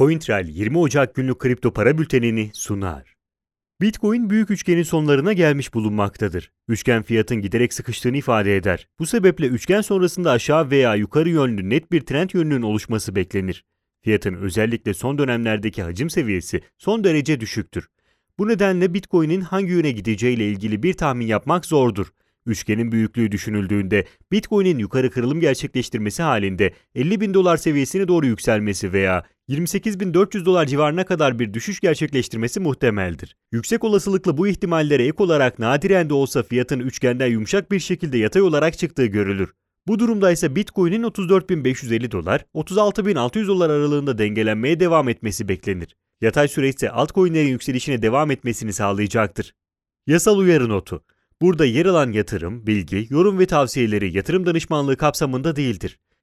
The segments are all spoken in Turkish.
CoinTrail 20 Ocak günlük kripto para bültenini sunar. Bitcoin büyük üçgenin sonlarına gelmiş bulunmaktadır. Üçgen fiyatın giderek sıkıştığını ifade eder. Bu sebeple üçgen sonrasında aşağı veya yukarı yönlü net bir trend yönünün oluşması beklenir. Fiyatın özellikle son dönemlerdeki hacim seviyesi son derece düşüktür. Bu nedenle Bitcoin'in hangi yöne gideceği ile ilgili bir tahmin yapmak zordur. Üçgenin büyüklüğü düşünüldüğünde Bitcoin'in yukarı kırılım gerçekleştirmesi halinde 50 bin dolar seviyesine doğru yükselmesi veya 28.400 dolar civarına kadar bir düşüş gerçekleştirmesi muhtemeldir. Yüksek olasılıkla bu ihtimallere ek olarak nadiren de olsa fiyatın üçgenden yumuşak bir şekilde yatay olarak çıktığı görülür. Bu durumda ise Bitcoin'in 34.550 dolar, 36.600 dolar aralığında dengelenmeye devam etmesi beklenir. Yatay süreç ise altcoin'lerin yükselişine devam etmesini sağlayacaktır. Yasal uyarı notu Burada yer alan yatırım, bilgi, yorum ve tavsiyeleri yatırım danışmanlığı kapsamında değildir.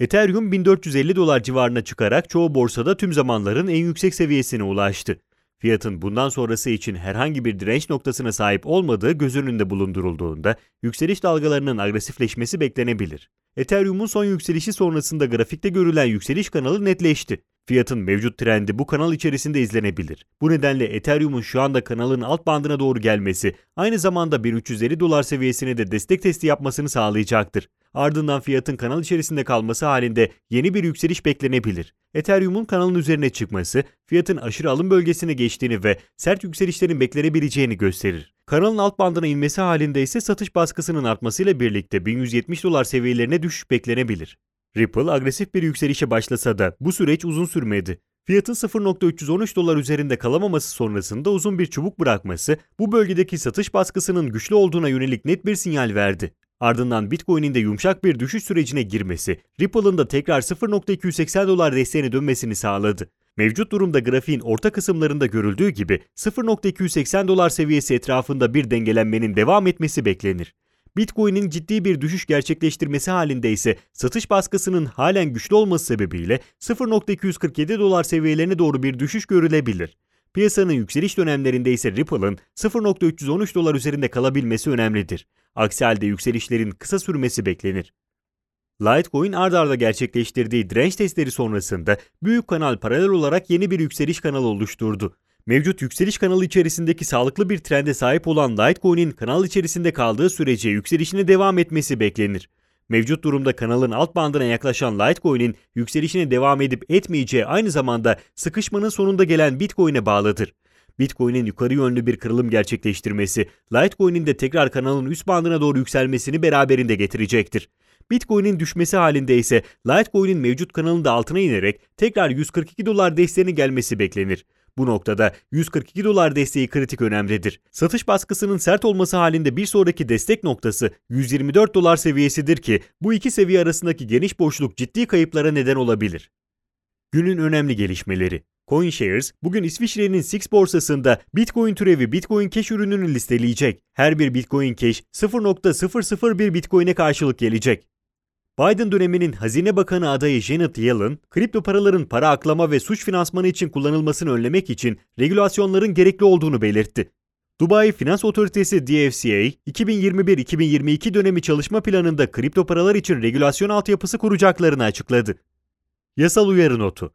Ethereum 1450 dolar civarına çıkarak çoğu borsada tüm zamanların en yüksek seviyesine ulaştı. Fiyatın bundan sonrası için herhangi bir direnç noktasına sahip olmadığı göz önünde bulundurulduğunda yükseliş dalgalarının agresifleşmesi beklenebilir. Ethereum'un son yükselişi sonrasında grafikte görülen yükseliş kanalı netleşti. Fiyatın mevcut trendi bu kanal içerisinde izlenebilir. Bu nedenle Ethereum'un şu anda kanalın alt bandına doğru gelmesi aynı zamanda 1350 dolar seviyesine de destek testi yapmasını sağlayacaktır. Ardından fiyatın kanal içerisinde kalması halinde yeni bir yükseliş beklenebilir. Ethereum'un kanalın üzerine çıkması fiyatın aşırı alım bölgesine geçtiğini ve sert yükselişlerin beklenebileceğini gösterir. Kanalın alt bandına inmesi halinde ise satış baskısının artmasıyla birlikte 1170 dolar seviyelerine düşüş beklenebilir. Ripple agresif bir yükselişe başlasa da bu süreç uzun sürmedi. Fiyatın 0.313 dolar üzerinde kalamaması sonrasında uzun bir çubuk bırakması bu bölgedeki satış baskısının güçlü olduğuna yönelik net bir sinyal verdi. Ardından Bitcoin'in de yumuşak bir düşüş sürecine girmesi, Ripple'ın da tekrar 0.280 dolar desteğine dönmesini sağladı. Mevcut durumda grafiğin orta kısımlarında görüldüğü gibi 0.280 dolar seviyesi etrafında bir dengelenmenin devam etmesi beklenir. Bitcoin'in ciddi bir düşüş gerçekleştirmesi halinde ise satış baskısının halen güçlü olması sebebiyle 0.247 dolar seviyelerine doğru bir düşüş görülebilir. Piyasanın yükseliş dönemlerinde ise Ripple'ın 0.313 dolar üzerinde kalabilmesi önemlidir. Aksi halde yükselişlerin kısa sürmesi beklenir. Litecoin ard arda gerçekleştirdiği direnç testleri sonrasında büyük kanal paralel olarak yeni bir yükseliş kanalı oluşturdu. Mevcut yükseliş kanalı içerisindeki sağlıklı bir trende sahip olan Litecoin'in kanal içerisinde kaldığı sürece yükselişine devam etmesi beklenir. Mevcut durumda kanalın alt bandına yaklaşan Litecoin'in yükselişine devam edip etmeyeceği aynı zamanda sıkışmanın sonunda gelen Bitcoin'e bağlıdır. Bitcoin'in yukarı yönlü bir kırılım gerçekleştirmesi, Litecoin'in de tekrar kanalın üst bandına doğru yükselmesini beraberinde getirecektir. Bitcoin'in düşmesi halinde ise Litecoin'in mevcut kanalında altına inerek tekrar 142 dolar desteğine gelmesi beklenir. Bu noktada 142 dolar desteği kritik önemlidir. Satış baskısının sert olması halinde bir sonraki destek noktası 124 dolar seviyesidir ki bu iki seviye arasındaki geniş boşluk ciddi kayıplara neden olabilir. Günün önemli gelişmeleri CoinShares bugün İsviçre'nin SIX borsasında Bitcoin türevi Bitcoin Cash ürününü listeleyecek. Her bir Bitcoin Cash 0.001 Bitcoin'e karşılık gelecek. Biden döneminin Hazine Bakanı adayı Janet Yellen, kripto paraların para aklama ve suç finansmanı için kullanılmasını önlemek için regülasyonların gerekli olduğunu belirtti. Dubai Finans Otoritesi DFCA, 2021-2022 dönemi çalışma planında kripto paralar için regülasyon altyapısı kuracaklarını açıkladı. Yasal uyarı notu.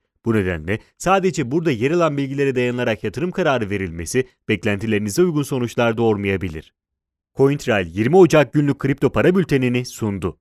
Bu nedenle sadece burada yer alan bilgilere dayanarak yatırım kararı verilmesi beklentilerinize uygun sonuçlar doğurmayabilir. CoinTrail 20 Ocak günlük kripto para bültenini sundu.